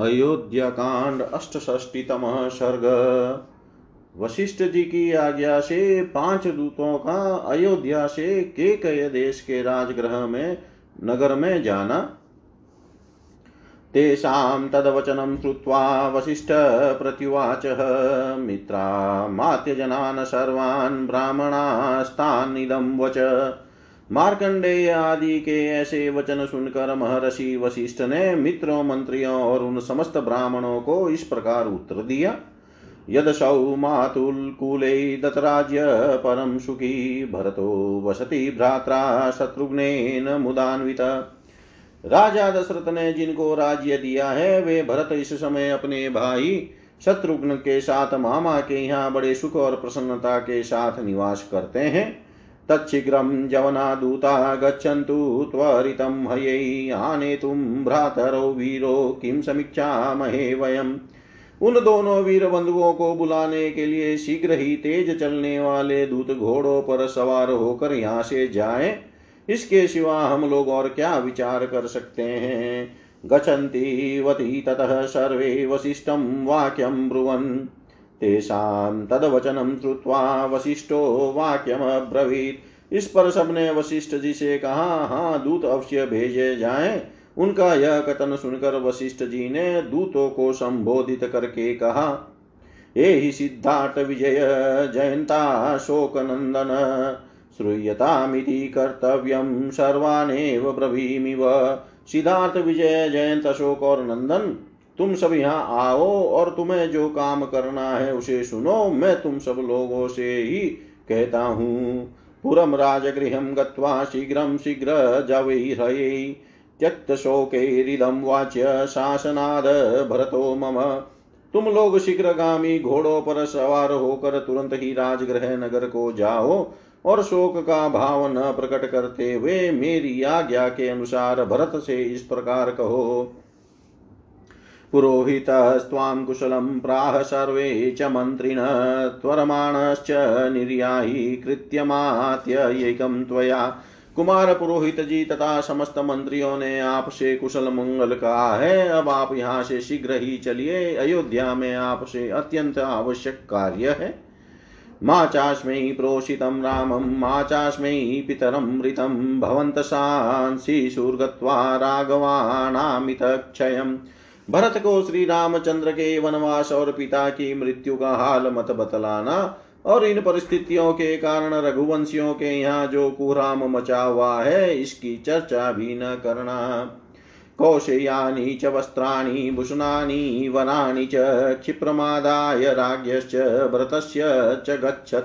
अयोध्याकांड अष्टष्टीतम सर्ग। वशिष्ठ जी की आज्ञा से पाँच दूतों का अयोध्या से केकय देश के राजगृह में, नगर में जाना। तेषां तद्वचनं श्रुत्वा वसिष्ठ प्रत्युवाचः मित्रामात्यजनान् सर्वान् ब्राह्मणास्तान्निदं वच। मार्कंडेय आदि के ऐसे वचन सुनकर महर्षि वशिष्ठ ने मित्रों, मंत्रियों और उन समस्त ब्राह्मणों को इस प्रकार उत्तर दिया। यदसौ मातुलकुले दतराज्य परम सुखी भरतो वसति भ्रात्रा शत्रुघ्नेन मुदान्वित। राजा दशरथ ने जिनको राज्य दिया है, वे भरत इस समय अपने भाई शत्रुघ्न के साथ मामा के यहाँ बड़े सुख और प्रसन्नता के साथ निवास करते हैं। तच्छीघ्रं जवनादूता गच्छन्तु त्वरितं हयै आनेतुं भ्रातरो वीरो किं समीक्षामहे वयम्। उन दोनों वीर बंधुओं को बुलाने के लिए शीघ्र ही तेज चलने वाले दूत घोड़ों पर सवार होकर यहाँ से जाए। इसके सिवा हम लोग और क्या विचार कर सकते हैं? गच्छन्ति वती ततः सर्वे वसिष्ठं वाक्यं ब्रुवन्। तेषां तद्वचनं श्रुत्वा वशिष्ठो वाक्यमब्रवीत्। इस पर सबने वशिष्ठ जी से कहा हाँ दूत अवश्य भेजे जाएँ। उनका यह कथन सुनकर वशिष्ठ जी ने दूतों को संबोधित करके कहा हे ही सिद्धार्थ विजय, जयंता शोक नंदन श्रूयतामिति कर्तव्यम सर्वानेव ब्रवीमिव। सिद्धार्थ विजय, जयंत अशोक और नंदन, तुम सब यहाँ आओ और तुम्हें जो काम करना है उसे सुनो। मैं तुम सब लोगों से ही कहता हूँ। पुरम राजगृह गत्वा शीघ्रं शीघ्र जवैर्हयै त्यक्तशोकैरिदं वाच्य शासनाद भरतो मम। तुम लोग शीघ्रगामी घोड़ों पर सवार होकर तुरंत ही राजगृह नगर को जाओ और शोक का भाव न प्रकट करते हुए मेरी आज्ञा के अनुसार भरत से इस प्रकार कहो। पुरोहितस्त्वां कुशलं प्राह सर्वे च मन्त्रिण त्वरमाणश्च निर्यायी कृत्यमात्यैकं त्वया। कुमार पुरोहित जी तथा समस्त मंत्रियों ने आपसे कुशल मंगल कहा है। अब आप यहाँ से शीघ्र ही चलिए। अयोध्या में आपसे अत्यंत आवश्यक कार्य है। मा चास्मै प्रोषितं रामं, मा चास्मै पितरमृतं भवन्तशांशिशुर्गत्वा राघवाणामितक्षयम् भरत को श्री रामचंद्र के वनवास और पिता की मृत्यु का हाल मत बतलाना और इन परिस्थितियों के कारण रघुवंशियों के यहाँ जो कुराम मचा हुआ है, इसकी चर्चा भी न करना। कौशेयानि च, वस्त्राणि, भूषणानि, वनानि च, क्षिप्रमादाय, राज्ञश्च भरतस्य च गच्छत।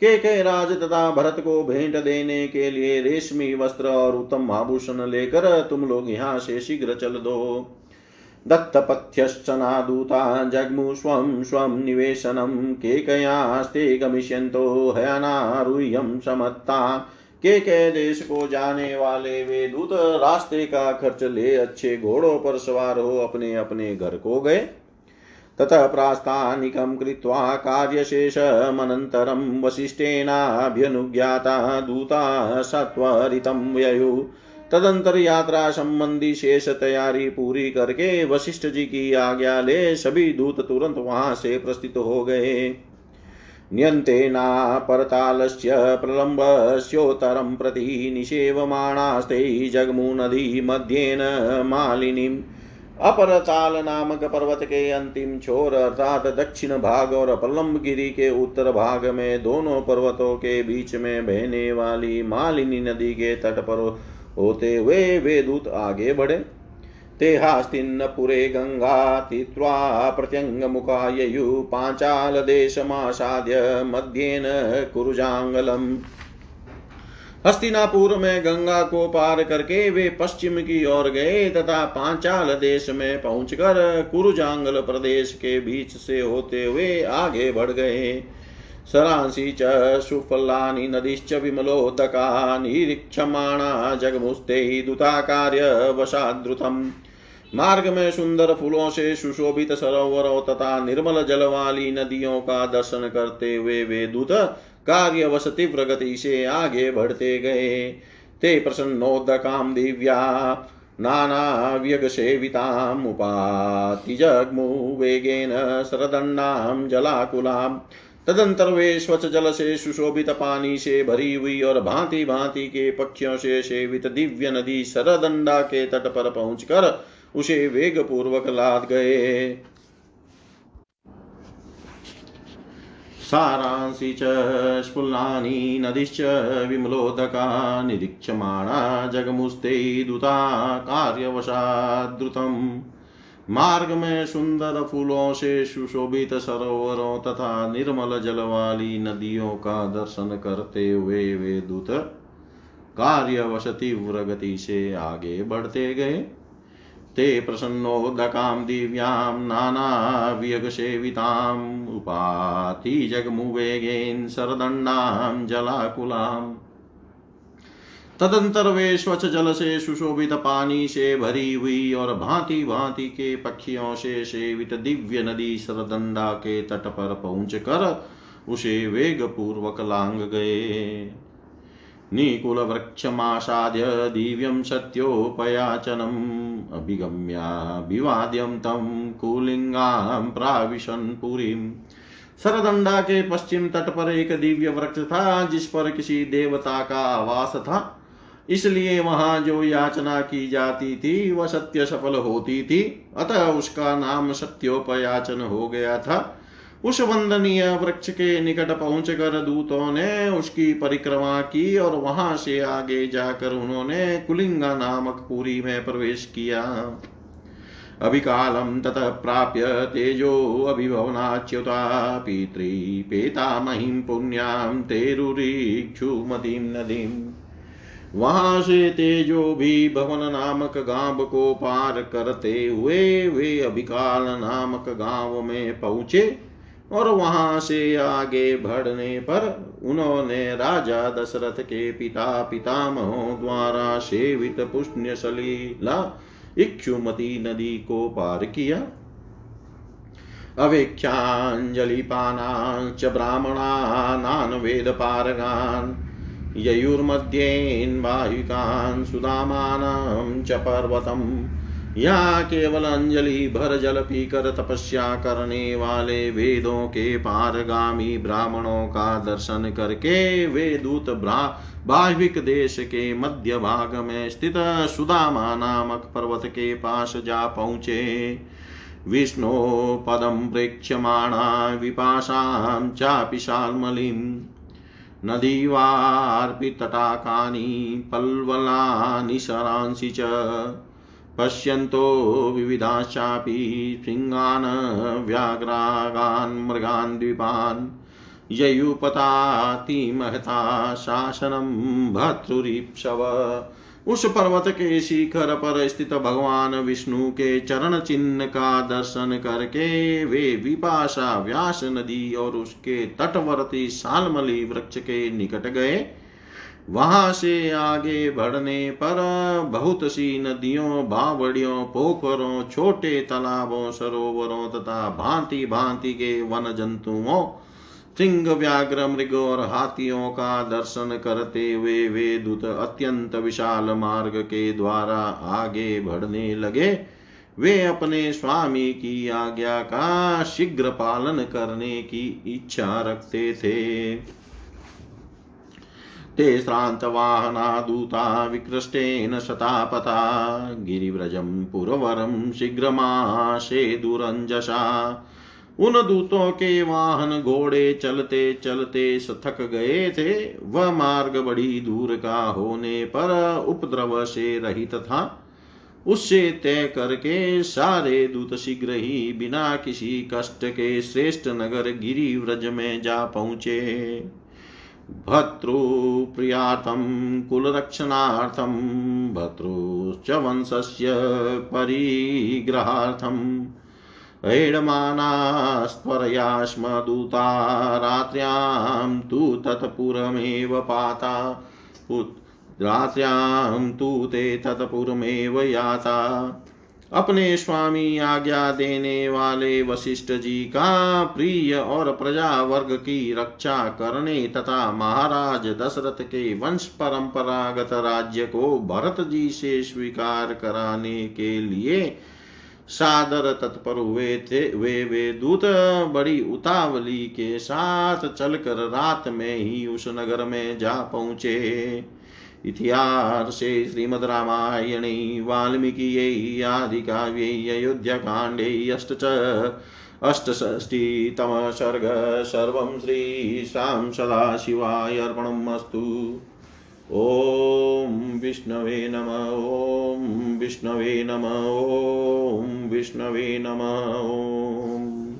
के के राज तथा भरत को भेंट देने के लिए रेशमी वस्त्र और उत्तम आभूषण लेकर तुम लोग यहाँ से शीघ्र चल दो। दत्तपथ्यश्चनादूता जग्मु स्वं स्वं निवेशनं केकयास्ते गमिष्यन्तो हयानारूह्यं समत्ता। के के देश को जाने वाले वे दूत रास्ते का खर्च ले अच्छे घोड़ों पर सवार हो अपने अपने घर को गए। ततः प्रास्तानिकं कृत्वा कार्यशेषमनन्तरं वसिष्ठेनाभ्यनुज्ञाता दूता सत्वरितं व्ययु। तदंतर यात्रा संबंधी शेष तैयारी पूरी करके वशिष्ठ जी की आज्ञा ले सभी दूत तुरंत वहाँ से प्रस्थित हो गए। न्यन्तेना परतालस्य प्रलम्बस्योत्तरं प्रति निषेवमाणास्ते जगमु नदी मध्येन मालिनीम्। अपरताल नामक पर्वत के अंतिम छोर अर्थात दक्षिण भाग और प्रलम्ब गिरी के उत्तर भाग में दोनों पर्वतों के बीच में बहने वाली मालिनी नदी के तट पर होते हुए वे दूत आगे बढ़े। तेहास्तिन्नपुरे गङ्गा तीत्वा प्रत्यङ्गमुखाययु पाञ्चालदेशमासाद्य मध्येन कुरुजाङ्गलम् हस्तिनापुर में गंगा को पार करके वे पश्चिम की ओर गए तथा पांचाल देश में पहुंचकर कुरुजांगल प्रदेश के बीच से होते हुए आगे बढ़ गए। सरांसि च सुफलानि नदीश्च विमलोदका निरीक्षमाणा जगमुस्ते दुताकार्यवशाद्रुतम्। मार्ग में सुंदर फूलों से सुशोभित सरोवरों तथा निर्मल जल वाली नदियों का दर्शन करते हुए वे दूत कार्यवश तीव्र गति से आगे बढ़ते गए। ते प्रसन्नोदकां दिव्या नानाव्यगसेवितामुपातिजग्मु वेगेन सरदण्डां जलाकुलाम् तदंतर वे स्वच्छ जल से सुशोभित पानी से भरी हुई और भांति भांति के पक्षियों से सेवित दिव्य नदी सरदंडा के तट पर पहुंचकर उसे वेग पूर्वक लाद गए। सारांसि च, स्फुल्लानि नदीश्च, विमलोदका निरीक्षमाणा जगमुस्ते दुता कार्यवशाद्रुतम्। मार्ग में सुंदर फूलों से सुशोभित सरोवरों तथा निर्मल जल वाली नदियों का दर्शन करते हुए वे दूत कार्यवश तीव्र गति से आगे बढ़ते गए। ते प्रसन्नो प्रसन्नोदकां दिव्यां नानाव्यगसेविताम् उपाति जगमुवेगेन सरदण्डां जलाकुलाम् तदंतर वे स्वच्छ जल से सुशोभित पानी से भरी हुई और भांति भांति के पक्षियों से सेवित दिव्य नदी सरदंडा के तट पर पहुँच कर उसे वेग पूर्वक लांग गए। निकुलवृक्षमासाद्य दिव्यं सत्योपयाचनम् अभिगम्याभिवाद्यं तं कुलिङ्गां प्राविशन् पुरीम् सरदंडा के पश्चिम तट पर एक दिव्य वृक्ष था, जिस पर किसी देवता का आवास था। इसलिए वहाँ जो याचना की जाती थी, वह सत्य सफल होती थी। अतः उसका नाम सत्योपयाचन हो गया था। उस वंदनीय वृक्ष के निकट पहुंचकर दूतों ने उसकी परिक्रमा की और वहाँ से आगे जाकर उन्होंने कुलिंगा नामक पुरी में प्रवेश किया। अभिकालं ततः प्राप्य तेजो अभिभवनाच्युता पितृपेतामहीं पुण्यां तेरुरीक्षुमतीं नदीम्। वहाँ से तेजो भी भवन नामक गाँव को पार करते हुए वे अभिकाल नामक गाँव में पहुँचे और वहाँ से आगे बढ़ने पर उन्होंने राजा दशरथ के पिता पितामहों द्वारा सेवित पुष्ण्य सलीला इक्षुमती नदी को पार किया। अवेक्षाञ्जलिपानाश्च ब्राह्मणानान् वेदपारगान् ययुर्मध्येन् वायुकान् सुदामानं च पर्वतम्। यहाँ केवल अंजलि भर जल पीकर तपस्या करने वाले वेदों के पारगामी ब्राह्मणों का दर्शन करके वे दूत बाह्विक देश के मध्य भाग में स्थित सुदामा नामक पर्वत के पास जा पहुँचे। विष्णु पदम प्रेक्षमाणा विपाशां चापि शाल्मलीम् नदीवार्पितटाकानि पल्वलानि शरांसि च पश्यन्तो विविधाश्चापि शृङ्गान् व्याघ्रागान् मृगान् द्वीपान् ययुपताति महता शासनं भर्तृरीप्सव। उस पर्वत के शिखर पर स्थित भगवान विष्णु के चरण चिन्ह का दर्शन करके वे विपाशा व्यास नदी और उसके तटवर्ती सालमली वृक्ष के निकट गए। वहाँ से आगे बढ़ने पर बहुत सी नदियों, बावड़ियों, पोखरों, छोटे तालाबों, सरोवरों तथा भांति भांति के वन जंतुओं सिंह व्याघ्र मृग और हाथियों का दर्शन करते हुए वे दूत अत्यंत विशाल मार्ग के द्वारा आगे बढ़ने लगे। वे अपने स्वामी की आज्ञा का शीघ्र पालन करने की इच्छा रखते थे। ते श्रान्तवाहना दूता विकृष्टेन शतापता गिरिव्रजं पुरवरं शीघ्रमाशे दुरञ्जसा। उन दूतों के वाहन घोड़े चलते चलते थक गए थे। वह मार्ग बड़ी दूर का होने पर उपद्रव से रहित था। उससे तय करके सारे दूत शीघ्र ही बिना किसी कष्ट के श्रेष्ठ नगर गिरी व्रज में जा पहुँचे। भर्तृप्रियार्थं कुलरक्षणार्थं भर्तृश्च वंशस्य परिग्रहार्थम् एडमानास्त्वरया स्म दूता रात्र्यां तु तत्पुरमेव पाता। रात्र्यां तु ते तत्पुरमेव याता। अपने स्वामी आज्ञा देने वाले वशिष्ठ जी का प्रिय और प्रजा वर्ग की रक्षा करने तथा महाराज दशरथ के वंश परंपरागत राज्य को भरत जी से स्वीकार कराने के लिए सादर तत्पर हुए थे वे वे दूत बड़ी उतावली के साथ चलकर रात में ही उस नगर में जा पहुँचे। इतिहासे श्रीमद्रामायणे वाल्मीकियै आदिकाव्यै अयोध्याकाण्डे अष्ट च अष्टषष्टितमः सर्ग, सर्वं श्रीशां सदाशिवाय अर्पणम् अस्तु। ॐ विष्णवे नम ॐ विष्णवे नम ॐ विष्णवे नम ॐ